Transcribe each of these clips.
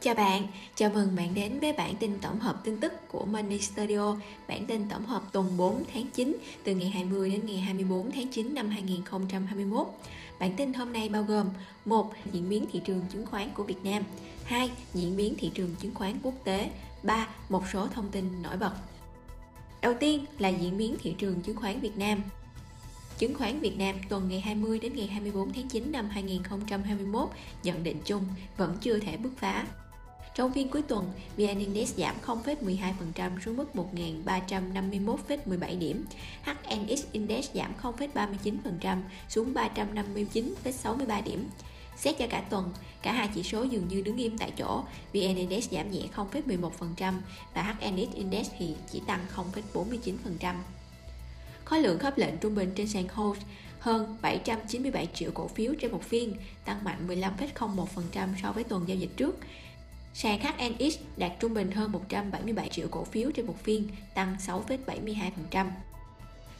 Chào bạn, chào mừng bạn đến với bản tin tổng hợp tin tức của Money Studio, bản tin tổng hợp tuần 4 tháng 9 từ ngày 20 đến ngày 24 tháng 9 năm 2021. Bản tin hôm nay bao gồm một Diễn biến thị trường chứng khoán của Việt Nam 2. Diễn biến thị trường chứng khoán quốc tế 3. Một số thông tin nổi bật Đầu tiên là diễn biến thị trường chứng khoán Việt Nam Chứng khoán Việt Nam tuần ngày 20 đến ngày 24 tháng 9 năm 2021 nhận định chung vẫn chưa thể bứt phá. Trong phiên cuối tuần, VN Index giảm 0,12% xuống mức 1.351,17 điểm. HNX Index giảm 0,39% xuống 359,63 điểm. Xét cho cả tuần, cả hai chỉ số dường như đứng im tại chỗ, VN Index giảm nhẹ 0,11% và HNX Index thì chỉ tăng 0,49%. Khối lượng khớp lệnh trung bình trên sàn HOSE hơn 797 triệu cổ phiếu trên một phiên, tăng mạnh 15,01% so với tuần giao dịch trước. Sàn HNX đạt trung bình hơn 177 triệu cổ phiếu trên một phiên, tăng 6,72%.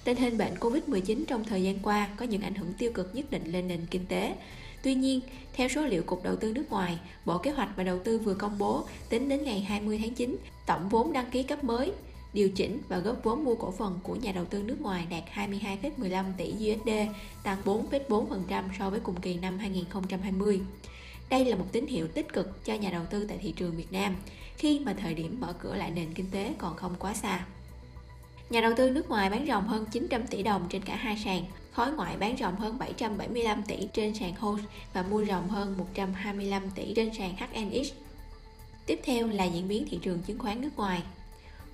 Tình hình bệnh Covid-19 trong thời gian qua có những ảnh hưởng tiêu cực nhất định lên nền kinh tế. Tuy nhiên, theo số liệu Cục Đầu tư nước ngoài, Bộ Kế hoạch và Đầu tư vừa công bố, tính đến ngày 20 tháng 9, tổng vốn đăng ký cấp mới điều chỉnh và góp vốn mua cổ phần của nhà đầu tư nước ngoài đạt 22,15 tỷ USD, tăng 4,4% so với cùng kỳ năm 2020. Đây là một tín hiệu tích cực cho nhà đầu tư tại thị trường Việt Nam khi mà thời điểm mở cửa lại nền kinh tế còn không quá xa. Nhà đầu tư nước ngoài bán ròng hơn 900 tỷ đồng trên cả hai sàn, khối ngoại bán ròng hơn 775 tỷ trên sàn HOSE và mua ròng hơn 125 tỷ trên sàn HNX. Tiếp theo là diễn biến thị trường chứng khoán nước ngoài.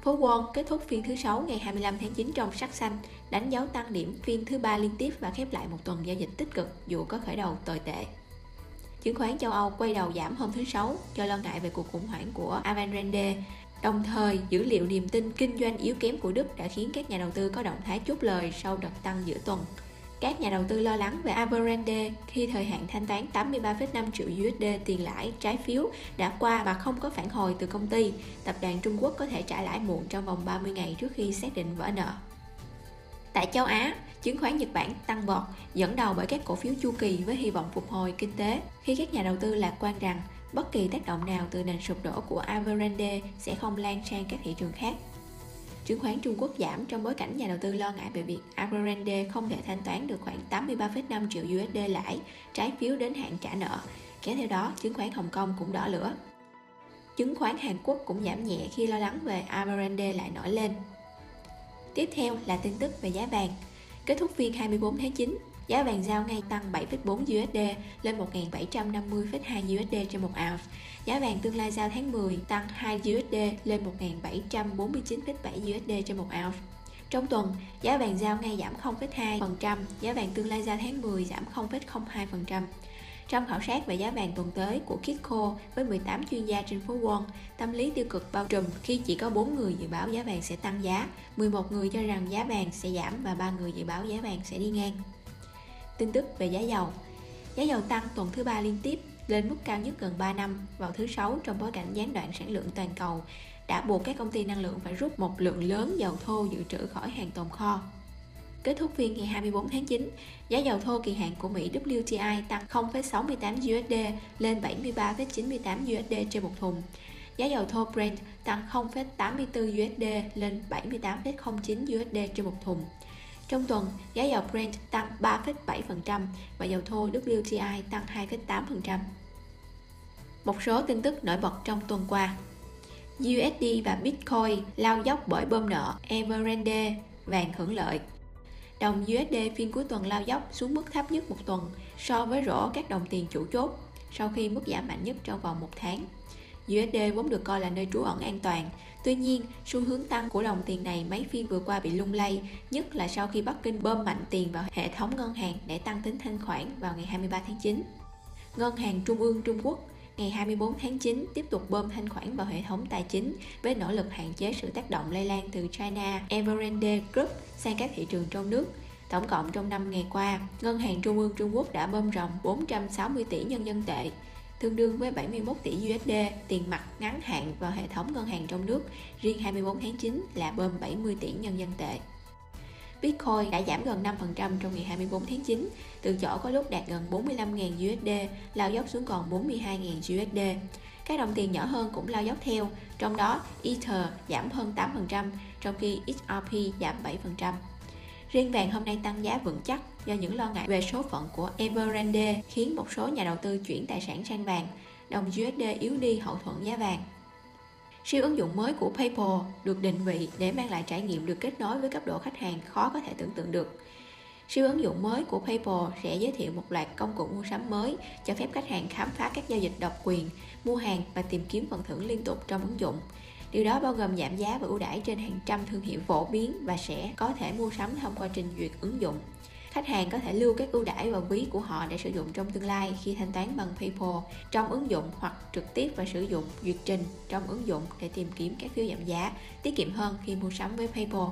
Phố Wall kết thúc phiên thứ 6 ngày 25 tháng 9 trong sắc xanh, đánh dấu tăng điểm phiên thứ ba liên tiếp và khép lại một tuần giao dịch tích cực dù có khởi đầu tồi tệ. Chứng khoán châu Âu quay đầu giảm hôm thứ Sáu do lo ngại về cuộc khủng hoảng của Avanrende. Đồng thời, dữ liệu niềm tin kinh doanh yếu kém của Đức đã khiến các nhà đầu tư có động thái chốt lời sau đợt tăng giữa tuần. Các nhà đầu tư lo lắng về Evergrande khi thời hạn thanh toán 83,5 triệu USD tiền lãi trái phiếu đã qua và không có phản hồi từ công ty. Tập đoàn Trung Quốc có thể trả lãi muộn trong vòng 30 ngày trước khi xác định vỡ nợ. Tại châu Á, chứng khoán Nhật Bản tăng vọt, dẫn đầu bởi các cổ phiếu chu kỳ với hy vọng phục hồi kinh tế khi các nhà đầu tư lạc quan rằng bất kỳ tác động nào từ nền sụp đổ của Evergrande sẽ không lan sang các thị trường khác. Chứng khoán Trung Quốc giảm trong bối cảnh nhà đầu tư lo ngại về việc Evergrande không thể thanh toán được khoảng 83,5 triệu USD lãi trái phiếu đến hạn trả nợ. Kéo theo đó, chứng khoán Hồng Kông cũng đỏ lửa. Chứng khoán Hàn Quốc cũng giảm nhẹ khi lo lắng về Evergrande lại nổi lên. Tiếp theo là tin tức về giá vàng. Kết thúc phiên 24 tháng 9, giá vàng giao ngay tăng 7,4 USD lên 1.750,2 USD trên một ounce. Giá vàng tương lai giao tháng 10 tăng 2 USD lên 1.749,7 USD trên một ounce. Trong tuần, giá vàng giao ngay giảm 0,2%, giá vàng tương lai giao tháng 10 giảm 0,02%. Trong khảo sát về giá vàng tuần tới của Kitco với 18 chuyên gia trên phố Wall, tâm lý tiêu cực bao trùm khi chỉ có 4 người dự báo giá vàng sẽ tăng giá, 11 người cho rằng giá vàng sẽ giảm và 3 người dự báo giá vàng sẽ đi ngang. Tin tức về giá dầu Giá dầu tăng tuần thứ ba liên tiếp lên mức cao nhất gần 3 năm vào thứ sáu trong bối cảnh gián đoạn sản lượng toàn cầu đã buộc các công ty năng lượng phải rút một lượng lớn dầu thô dự trữ khỏi hàng tồn kho. Kết thúc phiên ngày 24 tháng 9, giá dầu thô kỳ hạn của Mỹ WTI tăng 0,68 USD lên 73,98 USD trên một thùng. Giá dầu thô Brent tăng 0,84 USD lên 78,09 USD trên một thùng. Trong tuần, giá dầu Brent tăng 3,7% và dầu thô WTI tăng 2,8%. Một số tin tức nổi bật trong tuần qua USD và Bitcoin lao dốc bởi bơm nợ Evergrande, vàng hưởng lợi. Đồng USD phiên cuối tuần lao dốc xuống mức thấp nhất một tuần so với rổ các đồng tiền chủ chốt sau khi mức giảm mạnh nhất trong vòng một tháng. USD vốn được coi là nơi trú ẩn an toàn. Tuy nhiên, xu hướng tăng của đồng tiền này mấy phiên vừa qua bị lung lay, nhất là sau khi Bắc Kinh bơm mạnh tiền vào hệ thống ngân hàng để tăng tính thanh khoản vào ngày 23 tháng 9. Ngân hàng Trung ương Trung Quốc ngày 24 tháng 9 tiếp tục bơm thanh khoản vào hệ thống tài chính với nỗ lực hạn chế sự tác động lây lan từ China Evergrande Group sang các thị trường trong nước. Tổng cộng trong 5 ngày qua, Ngân hàng Trung ương Trung Quốc đã bơm ròng 460 tỷ nhân dân tệ, tương đương với 71 tỷ USD tiền mặt ngắn hạn vào hệ thống ngân hàng trong nước, riêng 24 tháng 9 là bơm 70 tỷ nhân dân tệ. Bitcoin đã giảm gần 5% trong ngày 24 tháng 9, từ chỗ có lúc đạt gần 45.000 USD, lao dốc xuống còn 42.000 USD. Các đồng tiền nhỏ hơn cũng lao dốc theo, trong đó Ether giảm hơn 8%, trong khi XRP giảm 7%. Riêng vàng hôm nay tăng giá vững chắc do những lo ngại về số phận của Evergrande khiến một số nhà đầu tư chuyển tài sản sang vàng. Đồng USD yếu đi hậu thuẫn giá vàng. Siêu ứng dụng mới của PayPal được định vị để mang lại trải nghiệm được kết nối với cấp độ khách hàng khó có thể tưởng tượng được. Siêu ứng dụng mới của PayPal sẽ giới thiệu một loạt công cụ mua sắm mới cho phép khách hàng khám phá các giao dịch độc quyền, mua hàng và tìm kiếm phần thưởng liên tục trong ứng dụng. Điều đó bao gồm giảm giá và ưu đãi trên hàng trăm thương hiệu phổ biến và sẽ có thể mua sắm thông qua trình duyệt ứng dụng. Khách hàng có thể lưu các ưu đãi và ví của họ để sử dụng trong tương lai khi thanh toán bằng PayPal trong ứng dụng hoặc trực tiếp và sử dụng duyệt trình trong ứng dụng để tìm kiếm các phiếu giảm giá, tiết kiệm hơn khi mua sắm với PayPal.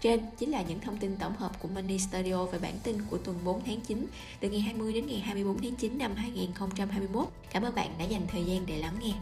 Trên chính là những thông tin tổng hợp của Money Studio về bản tin của tuần 4 tháng 9 từ ngày 20 đến ngày 24 tháng 9 năm 2021. Cảm ơn bạn đã dành thời gian để lắng nghe.